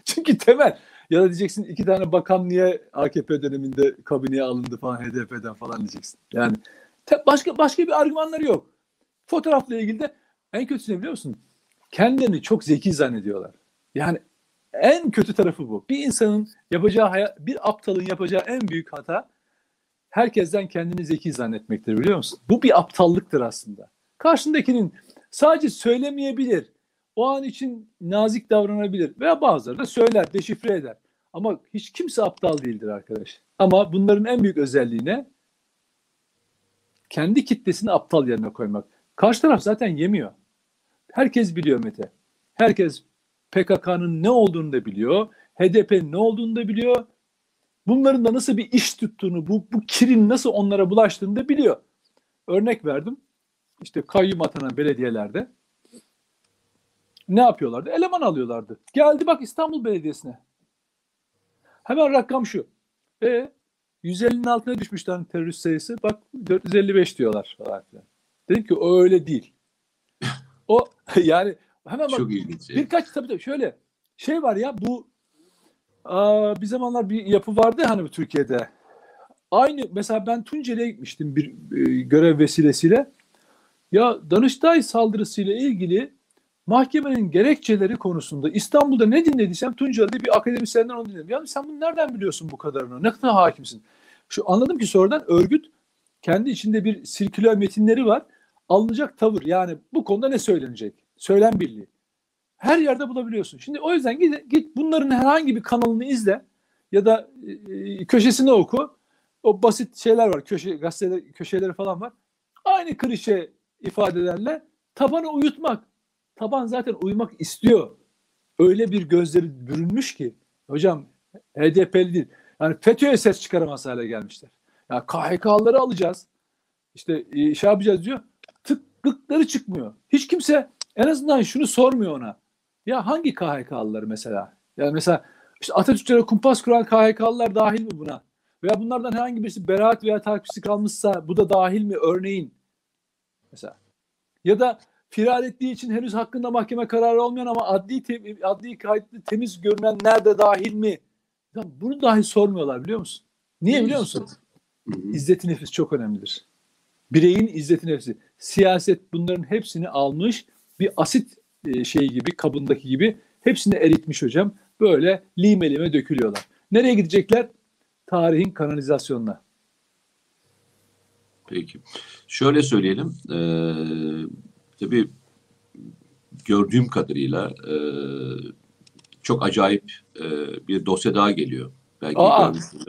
Speaker 2: Çünkü temel. Ya da diyeceksin iki tane bakan niye AKP döneminde kabineye alındı falan HDP'den falan diyeceksin. Yani başka başka bir argümanları yok. Fotoğrafla ilgili de en kötüsü ne biliyor musun? Kendilerini çok zeki zannediyorlar. Yani en kötü tarafı bu. Bir insanın yapacağı bir aptalın yapacağı en büyük hata herkesten kendini zeki zannetmektir biliyor musun? Bu bir aptallıktır aslında. Karşındakinin sadece söylemeyebilir, o an için nazik davranabilir veya bazıları da söyler, deşifre eder. Ama hiç kimse aptal değildir arkadaş. Ama bunların en büyük özelliği ne? Kendi kitlesini aptal yerine koymak. Karşı taraf zaten yemiyor. Herkes biliyor Mete. Herkes PKK'nın ne olduğunu da biliyor. HDP'nin ne olduğunu da biliyor. Bunların da nasıl bir iş tuttuğunu, bu, bu kirin nasıl onlara bulaştığını da biliyor. Örnek verdim. İşte kayyum atanan belediyelerde ne yapıyorlardı? Eleman alıyorlardı. Geldi bak İstanbul Belediyesi'ne. Hemen rakam şu. E 150'nin altına düşmüş tane terörist sayısı. Bak 455 diyorlar falan filan. Dedim ki o öyle değil. O [laughs] yani hemen bak
Speaker 1: Çok ilginç.
Speaker 2: birkaç tabii tabii şöyle şey var ya bu aa, bir zamanlar bir yapı vardı ya hani Türkiye'de. Aynı mesela ben Tunceli'ye gitmiştim bir e, görev vesilesiyle. Ya Danıştay saldırısıyla ilgili mahkemenin gerekçeleri konusunda İstanbul'da ne dinlediysem Tunceli'de bir akademisyenden onu dinledim. Ya sen bunu nereden biliyorsun bu kadarını? Ne kadar hakimsin? Şu anladım ki sonradan örgüt kendi içinde bir sirküler metinleri var. Alınacak tavır yani bu konuda ne söylenecek? Söylem birliği. Her yerde bulabiliyorsun. Şimdi o yüzden git, git bunların herhangi bir kanalını izle ya da e, köşesini oku. O basit şeyler var. Köşe gazeteler köşeleri falan var. Aynı klişe ifadelerle tabanı uyutmak. Taban zaten uyumak istiyor. Öyle bir gözleri bürünmüş ki hocam HDP'li değil. Yani FETÖ'ye ses çıkaramaz hale gelmişler. Ya KHK'ları alacağız. İşte e, şey yapacağız diyor. Tıklıkları çıkmıyor. Hiç kimse en azından şunu sormuyor ona. Ya hangi KHK'lıları mesela? Yani mesela işte Atatürk'e kumpas kuran KHK'lılar dahil mi buna? Veya bunlardan herhangi birisi beraat veya takipçisi kalmışsa bu da dahil mi örneğin? Mesela. Ya da firar ettiği için henüz hakkında mahkeme kararı olmayan ama adli te- adli kayıtlı temiz görünen nerede dahil mi? Ya bunu dahi sormuyorlar biliyor musun? Niye biliyor musun? İzzeti nefis çok önemlidir. Bireyin izzeti nefsi. Siyaset bunların hepsini almış bir asit şeyi gibi kabındaki gibi hepsini eritmiş hocam. Böyle lime lime dökülüyorlar. Nereye gidecekler? Tarihin kanalizasyonuna.
Speaker 1: Peki. Şöyle söyleyelim. E, tabii gördüğüm kadarıyla e, çok acayip e, bir dosya daha geliyor. Belki
Speaker 2: Aa!
Speaker 1: görmüşsündür.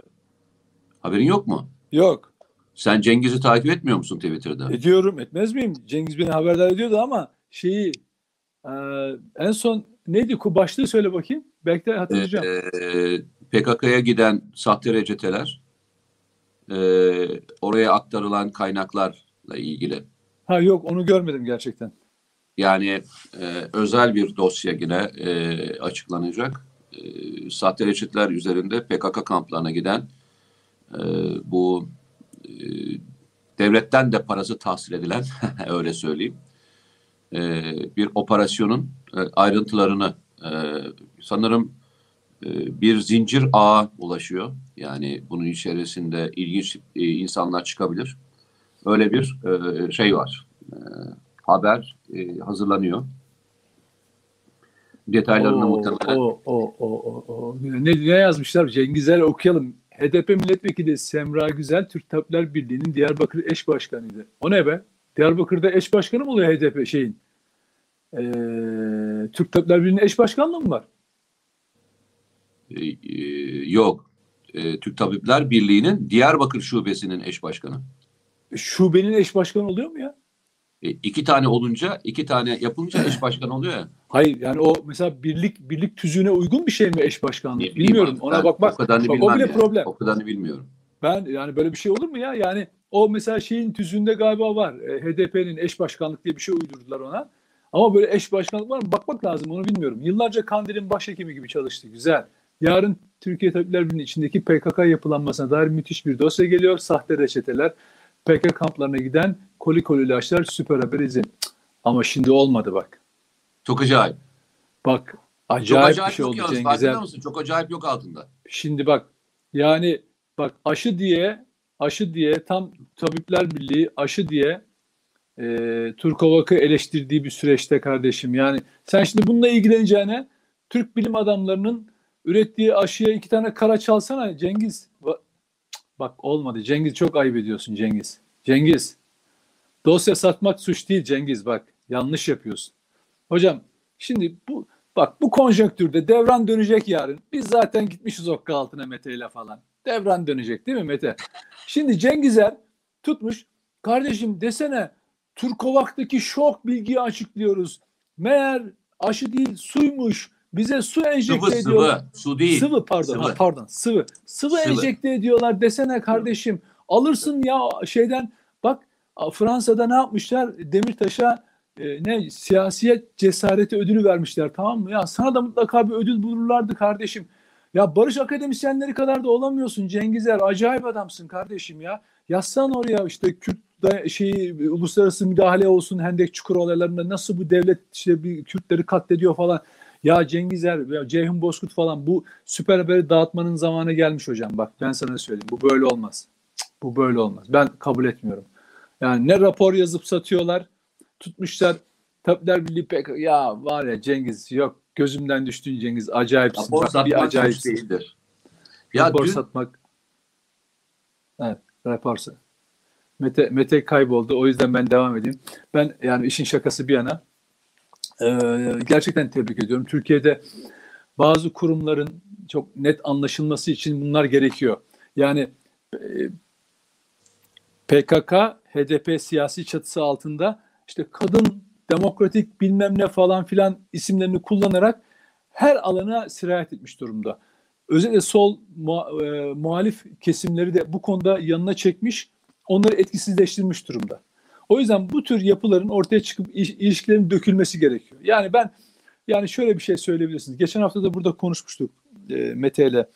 Speaker 1: Haberin yok mu?
Speaker 2: Yok.
Speaker 1: Sen Cengiz'i takip etmiyor musun Twitter'da?
Speaker 2: Ediyorum. Etmez miyim? Cengiz beni haberdar ediyordu ama şeyi e, en son neydi? Ku başlığı söyle bakayım. Belki de hatırlayacağım.
Speaker 1: Ee, PKK'ya giden sahte reçeteler, e, oraya aktarılan kaynaklarla ilgili.
Speaker 2: ha yok onu görmedim gerçekten.
Speaker 1: Yani e, özel bir dosya yine e, açıklanacak. E, sahte reçeteler üzerinde PKK kamplarına giden e, bu e, devletten de parası tahsil edilen [laughs] öyle söyleyeyim e, bir operasyonun e, ayrıntılarını e, sanırım e, bir zincir ağa ulaşıyor. Yani bunun içerisinde ilginç e, insanlar çıkabilir. Öyle bir e, şey var. E, haber e, hazırlanıyor. Detaylarını muhtemelen
Speaker 2: o, o, o, o, o. Ne, ne yazmışlar? Cengizler okuyalım. HDP milletvekili Semra Güzel Türk Tabipler Birliği'nin Diyarbakır eş başkanıydı. O ne be? Diyarbakır'da eş başkanı mı oluyor HDP şeyin? Ee, Türk Tabipler Birliği'nin eş başkanlığı mı var?
Speaker 1: e, e, yok. E, Türk Tabipler Birliği'nin Diyarbakır Şubesi'nin eş başkanı.
Speaker 2: Şubenin eş başkanı oluyor mu ya?
Speaker 1: E, iki tane olunca, iki tane yapınca eş başkan oluyor ya.
Speaker 2: Hayır yani o mesela birlik birlik tüzüğüne uygun bir şey mi eş başkanlığı? Bilmiyorum.
Speaker 1: abi,
Speaker 2: Ona
Speaker 1: ben
Speaker 2: bakmak.
Speaker 1: O kadarını
Speaker 2: bak, o bile
Speaker 1: yani.
Speaker 2: problem.
Speaker 1: O kadarını bilmiyorum.
Speaker 2: Ben yani böyle bir şey olur mu ya? Yani o mesela şeyin tüzüğünde galiba var. E, HDP'nin eş başkanlık diye bir şey uydurdular ona. Ama böyle eş başkanlık var mı? Bakmak lazım onu bilmiyorum. Yıllarca Kandil'in başhekimi gibi çalıştı. Güzel. Yarın Türkiye Tabipler Birliği'nin içindeki PKK yapılanmasına dair müthiş bir dosya geliyor. Sahte reçeteler, PKK kamplarına giden koli koli ilaçlar süper haber izin. Ama şimdi olmadı bak.
Speaker 1: Çok acayip.
Speaker 2: Bak
Speaker 1: Çok
Speaker 2: Acayip,
Speaker 1: acayip
Speaker 2: bir şey oldu
Speaker 1: yalnız
Speaker 2: Cengiz?
Speaker 1: Çok acayip yok altında.
Speaker 2: Şimdi bak yani bak aşı diye aşı diye tam Tabipler Birliği aşı diye e, Turkovak'ı eleştirdiği bir süreçte kardeşim. Yani sen şimdi bununla ilgileneceğine Türk bilim adamlarının ürettiği aşıya iki tane kara çalsana Cengiz. Bak olmadı. Cengiz çok ayıp ediyorsun Cengiz. Cengiz. Dosya satmak suç değil Cengiz bak. Yanlış yapıyorsun. Hocam şimdi bu bak bu konjonktürde devran dönecek yarın. Biz zaten gitmişiz okka altına Mete ile falan. Devran dönecek değil mi Mete? Şimdi Cengizer tutmuş. Kardeşim desene Turkovak'taki şok bilgiyi açıklıyoruz. Meğer aşı değil suymuş. Bize su enjekte
Speaker 1: Sıvı
Speaker 2: ediyorlar.
Speaker 1: sıvı. Su değil.
Speaker 2: Sıvı pardon.
Speaker 1: Sıvı.
Speaker 2: ha, pardon. Sıvı. Sıvı.
Speaker 1: Sıvı.
Speaker 2: enjekte ediyorlar desene kardeşim. Alırsın ya şeyden bak Fransa'da ne yapmışlar? Demirtaş'a e, ne siyasiyet cesareti ödülü vermişler tamam mı? Ya sana da mutlaka bir ödül bulurlardı kardeşim. Ya barış akademisyenleri kadar da olamıyorsun Cengizer. Acayip adamsın kardeşim ya. Yazsan oraya işte Kürt da şeyi uluslararası müdahale olsun Hendek Çukur olaylarında nasıl bu devlet işte bir Kürtleri katlediyor falan. Ya Cengizer, ya Ceyhun Bozkurt falan bu süper haberi dağıtmanın zamanı gelmiş hocam. Bak ben sana söyleyeyim. Bu böyle olmaz. Bu böyle olmaz. Ben kabul etmiyorum. Yani ne rapor yazıp satıyorlar, tutmuşlar. Tabipler Birliği pek ya var ya Cengiz yok gözümden düştün Cengiz acayipsin.
Speaker 1: Rapor satmak
Speaker 2: bir
Speaker 1: suç
Speaker 2: acayipsin.
Speaker 1: değildir. Ya
Speaker 2: rapor
Speaker 1: dün
Speaker 2: satmak. Evet, rapor Mete, Mete kayboldu. O yüzden ben devam edeyim. Ben yani işin şakası bir yana eee, gerçekten tebrik ediyorum. Türkiye'de bazı kurumların çok net anlaşılması için bunlar gerekiyor. Yani e, PKK, HDP siyasi çatısı altında işte kadın, demokratik bilmem ne falan filan isimlerini kullanarak her alana sirayet etmiş durumda. Özellikle sol muha- e, muhalif kesimleri de bu konuda yanına çekmiş, onları etkisizleştirmiş durumda. O yüzden bu tür yapıların ortaya çıkıp iş- ilişkilerin dökülmesi gerekiyor. Yani ben yani şöyle bir şey söyleyebilirsiniz. Geçen hafta da burada konuşmuştuk e, Mete ile.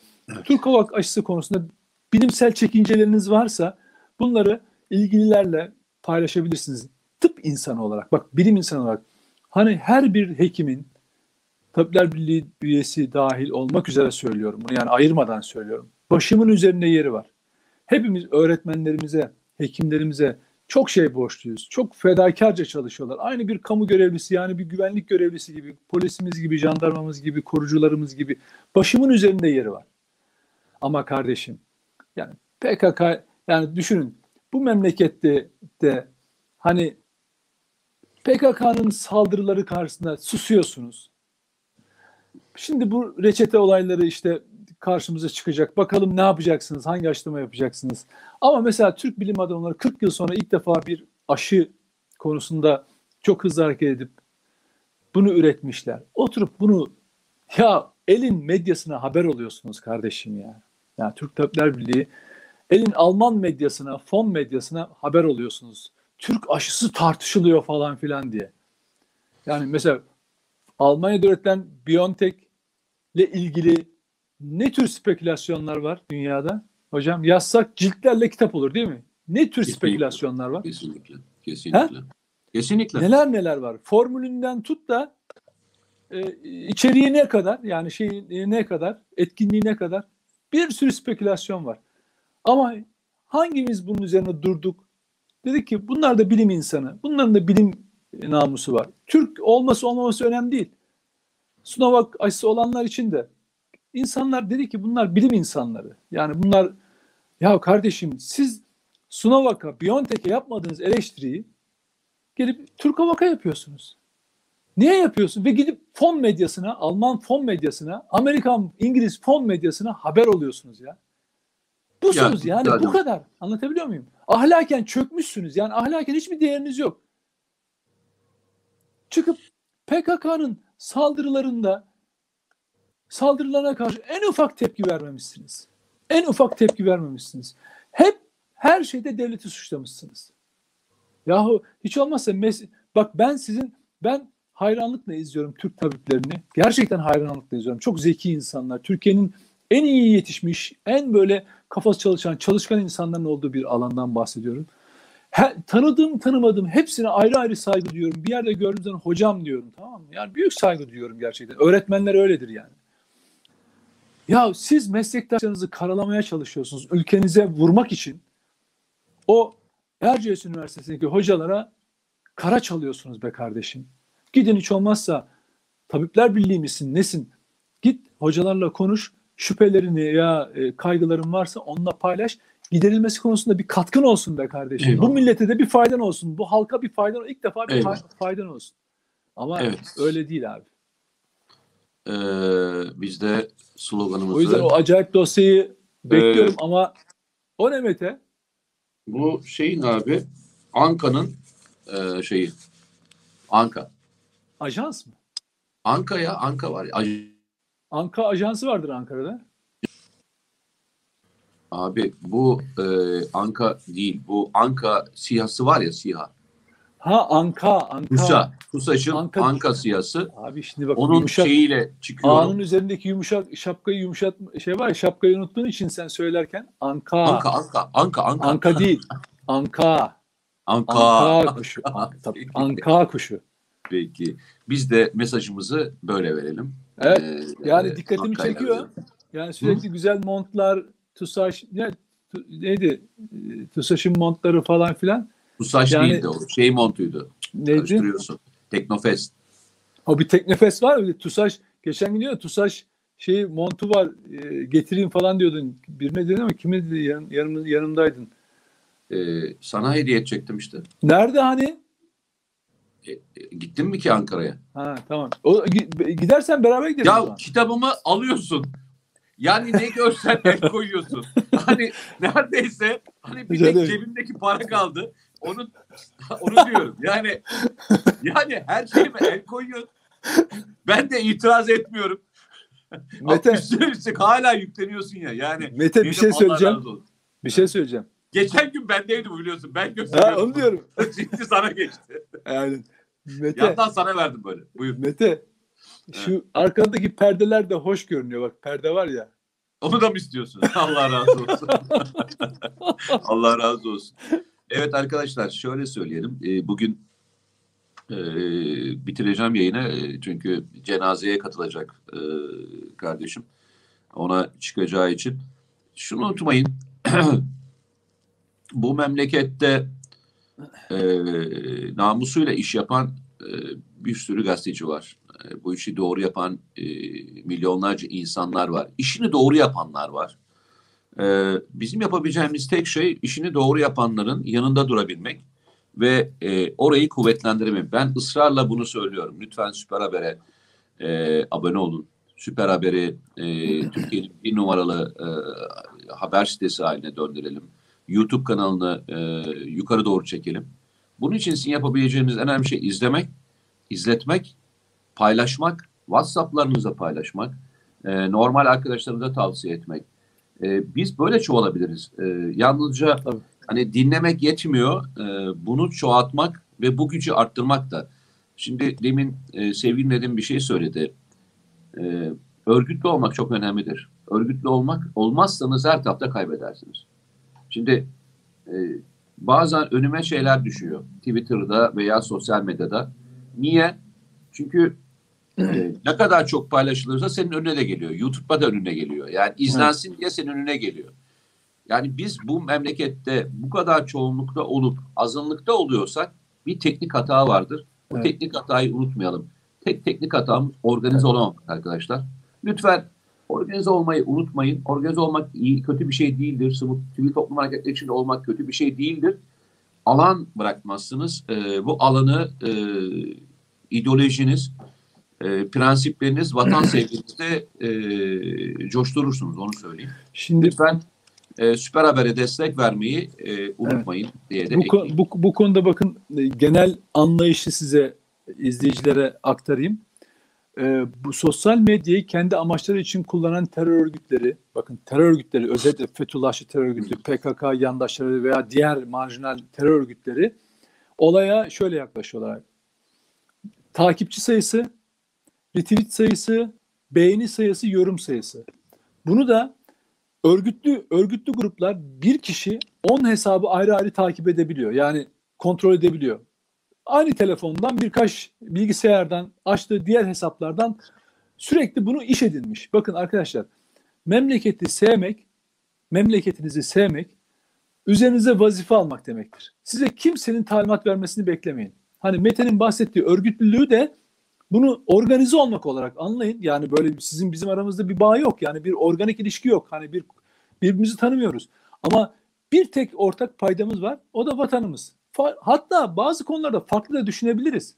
Speaker 2: Türk Havak aşısı konusunda bilimsel çekinceleriniz varsa bunları ilgililerle paylaşabilirsiniz. Tıp insanı olarak, bak bilim insanı olarak hani her bir hekimin Tabipler Birliği üyesi dahil olmak üzere söylüyorum bunu. Yani ayırmadan söylüyorum. Başımın üzerinde yeri var. Hepimiz öğretmenlerimize, hekimlerimize çok şey borçluyuz. Çok fedakarca çalışıyorlar. Aynı bir kamu görevlisi yani bir güvenlik görevlisi gibi, polisimiz gibi, jandarmamız gibi, korucularımız gibi başımın üzerinde yeri var. Ama kardeşim yani PKK yani düşünün bu memlekette de hani PKK'nın saldırıları karşısında susuyorsunuz. Şimdi bu reçete olayları işte karşımıza çıkacak. Bakalım ne yapacaksınız? Hangi aşılama yapacaksınız? Ama mesela Türk bilim adamları 40 yıl sonra ilk defa bir aşı konusunda çok hızlı hareket edip bunu üretmişler. Oturup bunu ya elin medyasına haber oluyorsunuz kardeşim ya. Yani Türk Tabipler Birliği elin Alman medyasına, fon medyasına haber oluyorsunuz. Türk aşısı tartışılıyor falan filan diye. Yani mesela Almanya'da üretilen BioNTech ile ilgili ne tür spekülasyonlar var dünyada? Hocam yazsak ciltlerle kitap olur değil mi? Ne tür
Speaker 1: Kesinlikle.
Speaker 2: spekülasyonlar var?
Speaker 1: kesinlikle. Kesinlikle. Kesinlikle.
Speaker 2: Neler neler var. Formülünden tut da e, içeriğine kadar yani şey ne kadar, etkinliğine kadar bir sürü spekülasyon var. Ama hangimiz bunun üzerine durduk? Dedik ki bunlar da bilim insanı. Bunların da bilim namusu var. Türk olması olmaması önemli değil. Sinovac aşısı olanlar için de insanlar dedi ki bunlar bilim insanları. Yani bunlar ya kardeşim siz Sinovac'a, BioNTech'e yapmadığınız eleştiriyi gelip Türk Havak'a yapıyorsunuz. Niye yapıyorsun? Ve gidip fon medyasına, Alman fon medyasına, Amerikan, İngiliz fon medyasına haber oluyorsunuz ya. Busunuz
Speaker 1: Ya,
Speaker 2: yani
Speaker 1: zaten-
Speaker 2: bu kadar. Anlatabiliyor muyum? Ahlaken çökmüşsünüz. Yani ahlaken hiçbir değeriniz yok. Çıkıp PKK'nın saldırılarında saldırılarına karşı en ufak tepki vermemişsiniz. En ufak tepki vermemişsiniz. Hep her şeyde devleti suçlamışsınız. Yahu hiç olmazsa mes- bak ben sizin ben hayranlıkla izliyorum Türk tabiplerini. Gerçekten hayranlıkla izliyorum. Çok zeki insanlar. Türkiye'nin en iyi yetişmiş, en böyle kafası çalışan, çalışkan insanların olduğu bir alandan bahsediyorum. He, tanıdığım tanımadığım hepsine ayrı ayrı saygı duyuyorum. Bir yerde gördüğüm zaman hocam diyorum tamam mı? Yani büyük saygı duyuyorum gerçekten. Öğretmenler öyledir yani. Ya siz meslektaşlarınızı karalamaya çalışıyorsunuz ülkenize vurmak için. O Erciyes Üniversitesi'ndeki hocalara kara çalıyorsunuz be kardeşim. Gidin hiç olmazsa Tabipler Birliği misin nesin? Git hocalarla konuş. Şüphelerini ya e, kaygıların varsa onunla paylaş. Giderilmesi konusunda bir katkın olsun be kardeşim.
Speaker 1: Eyvallah.
Speaker 2: Bu millete de bir faydan olsun. Bu halka bir faydan ilk defa bir
Speaker 1: Eyvallah.
Speaker 2: fay- faydan olsun. Ama
Speaker 1: Evet.
Speaker 2: öyle değil abi.
Speaker 1: Ee, biz de sloganımızı...
Speaker 2: O yüzden o acayip dosyayı bekliyorum ama o ne Mete?
Speaker 1: Bu şeyin abi Anka'nın e, şeyi. Anka.
Speaker 2: Ajans mı?
Speaker 1: Anka ya Anka var ya. Aj-
Speaker 2: Anka ajansı vardır Ankara'da.
Speaker 1: Abi bu e, Anka değil. Bu Anka siyası var ya siyah.
Speaker 2: Ha Anka, Anka.
Speaker 1: Kusa. Kusa'şın
Speaker 2: Anka-
Speaker 1: Anka, siyası.
Speaker 2: Abi şimdi bak
Speaker 1: Onun
Speaker 2: yumuşak
Speaker 1: şeyiyle çıkıyorum.
Speaker 2: A'nın üzerindeki yumuşak şapkayı yumuşat şey var ya şapkayı unuttuğun için sen söylerken Anka.
Speaker 1: Anka, Anka, Anka, Anka.
Speaker 2: Anka değil. Anka.
Speaker 1: Anka.
Speaker 2: Anka kuşu. [laughs] An- tabii, Anka kuşu.
Speaker 1: Peki. Biz de mesajımızı böyle verelim.
Speaker 2: Evet.
Speaker 1: Ee,
Speaker 2: Yani
Speaker 1: e,
Speaker 2: dikkatimi çekiyor. Yani sürekli güzel montlar, TUSAŞ ne, neydi? E, TUSAŞ'ın montları falan filan.
Speaker 1: Kusaş
Speaker 2: Yani-
Speaker 1: değildi o. Şey montuydu.
Speaker 2: Neydi?
Speaker 1: Karıştırıyorsun. Teknofest.
Speaker 2: O bir teknefes var mı? TUSAŞ geçen gün diyor TUSAŞ şey montu var e, getireyim falan diyordun. Birine dedin ama kime dedi yan, yanım, yanımdaydın.
Speaker 1: Ee, sana hediye edecektim işte.
Speaker 2: Nerede hani?
Speaker 1: E, e, gittin mi ki Ankara'ya?
Speaker 2: Ha tamam. O, gi- gidersen beraber gideriz
Speaker 1: Ya
Speaker 2: zaman.
Speaker 1: kitabımı alıyorsun. Yani ne görsen [laughs] el koyuyorsun. Hani neredeyse hani bir tek cebimdeki para kaldı. Onu onu diyorum. Yani yani her şeyime el koyuyorsun. Ben de itiraz etmiyorum.
Speaker 2: Mete,
Speaker 1: Üstüne üstlük hala yükleniyorsun ya. Yani
Speaker 2: Mete bir şey söyleyeceğim. Bir şey söyleyeceğim.
Speaker 1: Geçen gün bendeydi biliyorsun. Ben
Speaker 2: Ha,
Speaker 1: gösteriyorum.
Speaker 2: onu diyorum. [laughs]
Speaker 1: Şimdi sana geçti.
Speaker 2: Yani Mete,
Speaker 1: Yandan sana verdim böyle. Buyur.
Speaker 2: Mete şu arkadaki perdeler de hoş görünüyor. Bak perde var ya.
Speaker 1: Onu da mı istiyorsun? [laughs] Allah razı olsun. [laughs] Allah razı olsun. Evet arkadaşlar şöyle söyleyelim. Ee, bugün e, bitireceğim yayını e, çünkü cenazeye katılacak e, kardeşim. Ona çıkacağı için. Şunu unutmayın. [clears throat] Bu memlekette e, namusuyla iş yapan e, bir sürü gazeteci var. E, bu işi doğru yapan e, milyonlarca insanlar var. İşini doğru yapanlar var. E, bizim yapabileceğimiz tek şey işini doğru yapanların yanında durabilmek ve e, orayı kuvvetlendirmek. Ben ısrarla bunu söylüyorum. Lütfen Süper Haber'e e, abone olun. Süper Haber'i e, Türkiye'nin bir numaralı e, haber sitesi haline döndürelim. YouTube kanalını e, yukarı doğru çekelim. Bunun için sizin yapabileceğiniz en önemli şey izlemek, izletmek, paylaşmak, WhatsApp'larınızda paylaşmak, e, normal arkadaşlarınıza tavsiye etmek. E, biz böyle çoğalabiliriz. E, yalnızca hani dinlemek yetmiyor, e, bunu çoğaltmak ve bu gücü arttırmak da. Şimdi demin e, sevgili Nedim bir şey söyledi. E, örgütlü olmak çok önemlidir. Örgütlü olmak olmazsanız her tarafta kaybedersiniz. Şimdi e, bazen önüme şeyler düşüyor. Twitter'da veya sosyal medyada. Niye? Çünkü e, [clears throat] ne kadar çok paylaşılırsa senin önüne de geliyor. YouTube'da da önüne geliyor. Yani izlensin diye senin önüne geliyor. Yani biz bu memlekette bu kadar çoğunlukta olup azınlıkta oluyorsak bir teknik hata vardır. Bu
Speaker 2: Evet.
Speaker 1: teknik hatayı unutmayalım. Tek teknik hatamız organize olamamak arkadaşlar. Lütfen organize olmayı unutmayın. Organize olmak iyi, kötü bir şey değildir. Sivil, toplum hareketleri içinde olmak kötü bir şey değildir. Alan bırakmazsınız. Ee, bu alanı e, ideolojiniz, e, prensipleriniz, vatan [clears throat] sevginizde e, coşturursunuz. Onu söyleyeyim.
Speaker 2: Şimdi
Speaker 1: Lütfen e, Süper Haber'e destek vermeyi e, unutmayın diye de
Speaker 2: bu,
Speaker 1: ekleyeyim.
Speaker 2: bu, bu konuda bakın e, genel anlayışı size izleyicilere aktarayım. E, bu sosyal medyayı kendi amaçları için kullanan terör örgütleri, bakın terör örgütleri, özellikle Fethullahçı terör örgütü, PKK yandaşları veya diğer marjinal terör örgütleri olaya şöyle yaklaşıyorlar. Takipçi sayısı, retweet sayısı, beğeni sayısı, yorum sayısı. Bunu da örgütlü örgütlü gruplar bir kişi 10 hesabı ayrı ayrı takip edebiliyor. Yani kontrol edebiliyor. Aynı telefondan birkaç bilgisayardan açtığı diğer hesaplardan sürekli bunu iş edinmiş. Bakın arkadaşlar memleketi sevmek, memleketinizi sevmek üzerinize vazife almak demektir. Size kimsenin talimat vermesini beklemeyin. Hani Mete'nin bahsettiği örgütlülüğü de bunu organize olmak olarak anlayın. Yani böyle sizin bizim aramızda bir bağ yok. Yani bir organik ilişki yok. Hani bir birbirimizi tanımıyoruz. Ama bir tek ortak paydamız var. O da vatanımız. Hatta bazı konularda farklı da düşünebiliriz.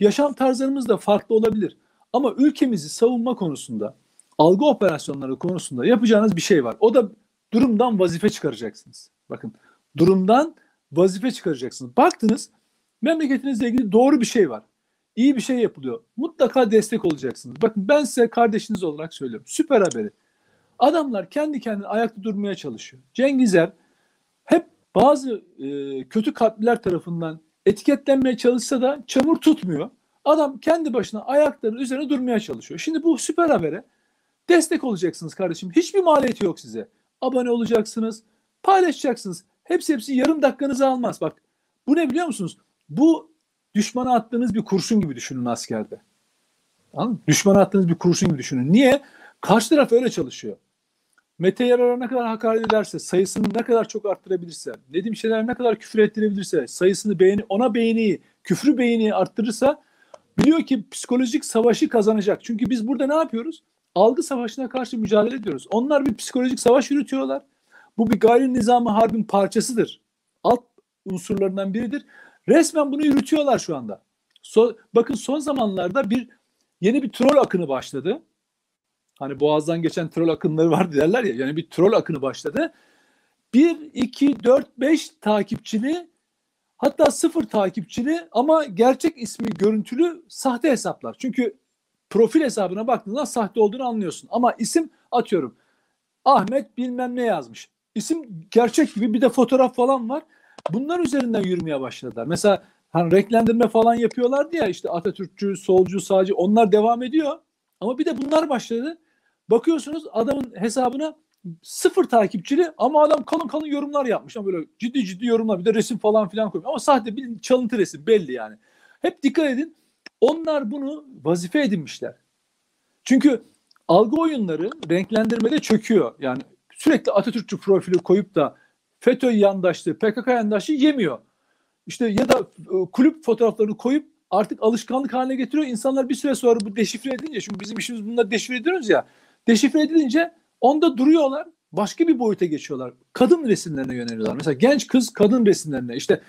Speaker 2: Yaşam tarzlarımız da farklı olabilir. Ama ülkemizi savunma konusunda, algı operasyonları konusunda yapacağınız bir şey var. O da durumdan vazife çıkaracaksınız. Bakın durumdan vazife çıkaracaksınız. Baktınız memleketinizle ilgili doğru bir şey var. İyi bir şey yapılıyor. Mutlaka destek olacaksınız. Bakın ben size kardeşiniz olarak söylüyorum. Süper haberi. Adamlar kendi kendine ayakta durmaya çalışıyor. Cengizler hep bazı e, kötü kalpliler tarafından etiketlenmeye çalışsa da çamur tutmuyor. Adam kendi başına ayaklarının üzerine durmaya çalışıyor. Şimdi bu süper habere destek olacaksınız kardeşim. Hiçbir maliyeti yok size. Abone olacaksınız, paylaşacaksınız. Hepsi hepsi yarım dakikanızı almaz. Bak bu ne biliyor musunuz? Bu düşmana attığınız bir kurşun gibi düşünün askerde. Anladın mı? Düşmana attığınız bir kurşun gibi düşünün. Niye? Karşı taraf öyle çalışıyor. Mete Yarar'a ne kadar hakaret ederse, sayısını ne kadar çok arttırabilirse, Nedim Şener ne kadar küfür ettirebilirse, sayısını beğeni, ona beğeniyi, küfrü beğeniyi arttırırsa biliyor ki psikolojik savaşı kazanacak. Çünkü biz burada ne yapıyoruz? Algı savaşına karşı mücadele ediyoruz. Onlar bir psikolojik savaş yürütüyorlar. Bu bir gayri nizamı harbin parçasıdır. Alt unsurlarından biridir. Resmen bunu yürütüyorlar şu anda. So, bakın son zamanlarda bir yeni bir troll akını başladı. Hani boğazdan geçen troll akınları var derler ya. Yani bir troll akını başladı. 1, 2, 4, 5 takipçili hatta sıfır takipçili ama gerçek ismi görüntülü sahte hesaplar. Çünkü profil hesabına baktığında sahte olduğunu anlıyorsun. Ama isim atıyorum. Ahmet bilmem ne yazmış. İsim gerçek gibi bir de fotoğraf falan var. Bunlar üzerinden yürümeye başladılar. Mesela hani renklendirme falan yapıyorlardı ya işte Atatürkçü, solcu, sağcı onlar devam ediyor. Ama bir de bunlar başladı. Bakıyorsunuz adamın hesabına sıfır takipçili ama adam kalın kalın yorumlar yapmış. Ama böyle ciddi ciddi yorumlar bir de resim falan filan koymuş. Ama sahte bir çalıntı resim belli yani. Hep dikkat edin. Onlar bunu vazife edinmişler. Çünkü algı oyunları renklendirmede çöküyor. Yani sürekli Atatürkçü profili koyup da FETÖ yandaşlığı, PKK yandaşlığı yemiyor. İşte ya da e, kulüp fotoğraflarını koyup artık alışkanlık haline getiriyor. İnsanlar bir süre sonra bu deşifre edince, çünkü bizim işimiz bunları deşifre ediyoruz ya. Deşifre edilince onda duruyorlar. Başka bir boyuta geçiyorlar. Kadın resimlerine yöneliyorlar. Mesela genç kız kadın resimlerine. İşte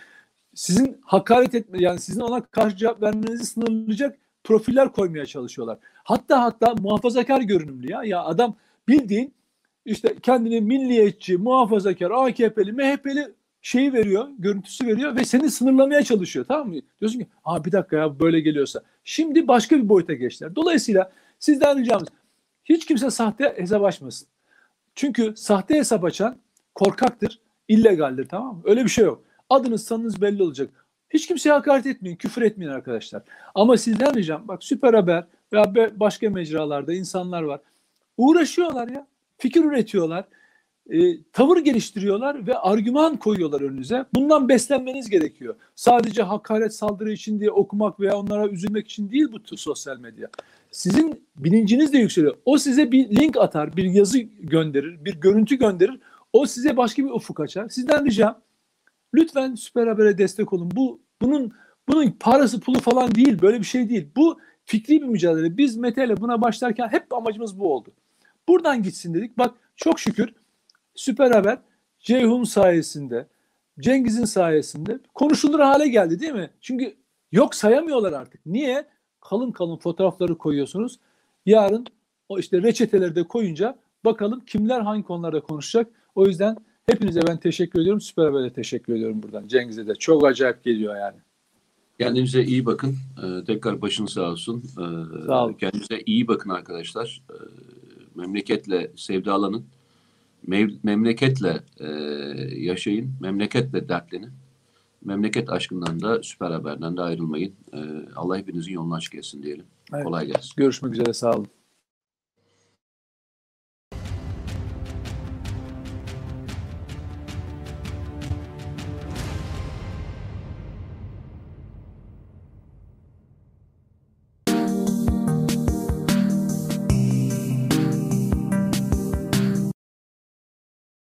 Speaker 2: sizin hakaret etme yani sizin ona karşı cevap vermenizi sınırlayacak profiller koymaya çalışıyorlar. Hatta hatta muhafazakar görünümlü ya. Ya adam bildiğin işte kendini milliyetçi, muhafazakar, AKP'li, MHP'li şeyi veriyor, görüntüsü veriyor ve seni sınırlamaya çalışıyor. Tamam mı? Diyorsun ki Aa, bir dakika ya böyle geliyorsa. Şimdi başka bir boyuta geçtiler. Dolayısıyla sizden ricamız hiç kimse sahte hesap açmasın. Çünkü sahte hesap açan korkaktır, illegaldir tamam mı? Öyle bir şey yok. Adınız sanınız belli olacak. Hiç kimseye hakaret etmeyin, küfür etmeyin arkadaşlar. Ama sizden ricam bak Süper Haber veya başka mecralarda insanlar var. Uğraşıyorlar ya. Fikir üretiyorlar. E, tavır geliştiriyorlar ve argüman koyuyorlar önünüze. Bundan beslenmeniz gerekiyor. Sadece hakaret saldırı için diye okumak veya onlara üzülmek için değil bu sosyal medya. Sizin bilinciniz de yükseliyor. O size bir link atar, bir yazı gönderir, bir görüntü gönderir. O size başka bir ufuk açar. Sizden ricam lütfen Süper Haber'e destek olun. Bu bunun bunun parası pulu falan değil. Böyle bir şey değil. Bu fikri bir mücadele. Biz Mete ile buna başlarken hep amacımız bu oldu. Buradan gitsin dedik. Bak çok şükür Süper Haber Ceyhun sayesinde, Cengiz'in sayesinde konuşulur hale geldi değil mi? Çünkü yok sayamıyorlar artık. Niye? Kalın kalın fotoğrafları koyuyorsunuz. Yarın o işte reçeteleri de koyunca bakalım kimler hangi konularda konuşacak. O yüzden hepinize ben teşekkür ediyorum. Süper Haber'e teşekkür ediyorum buradan. Cengiz'e de çok acayip geliyor yani.
Speaker 1: Kendinize iyi bakın. Ee, tekrar başın sağ olsun. Ee,
Speaker 2: Sağ olun.
Speaker 1: Kendinize iyi bakın arkadaşlar. Ee, memleketle sevdalanın. Mev- memleketle e, yaşayın. Memleketle dertlenin. Memleket aşkından da süper haberden de ayrılmayın. Ee, Allah hepinizin yolunu açık etsin diyelim.
Speaker 2: Evet.
Speaker 1: Kolay gelsin.
Speaker 2: Görüşmek üzere sağ olun.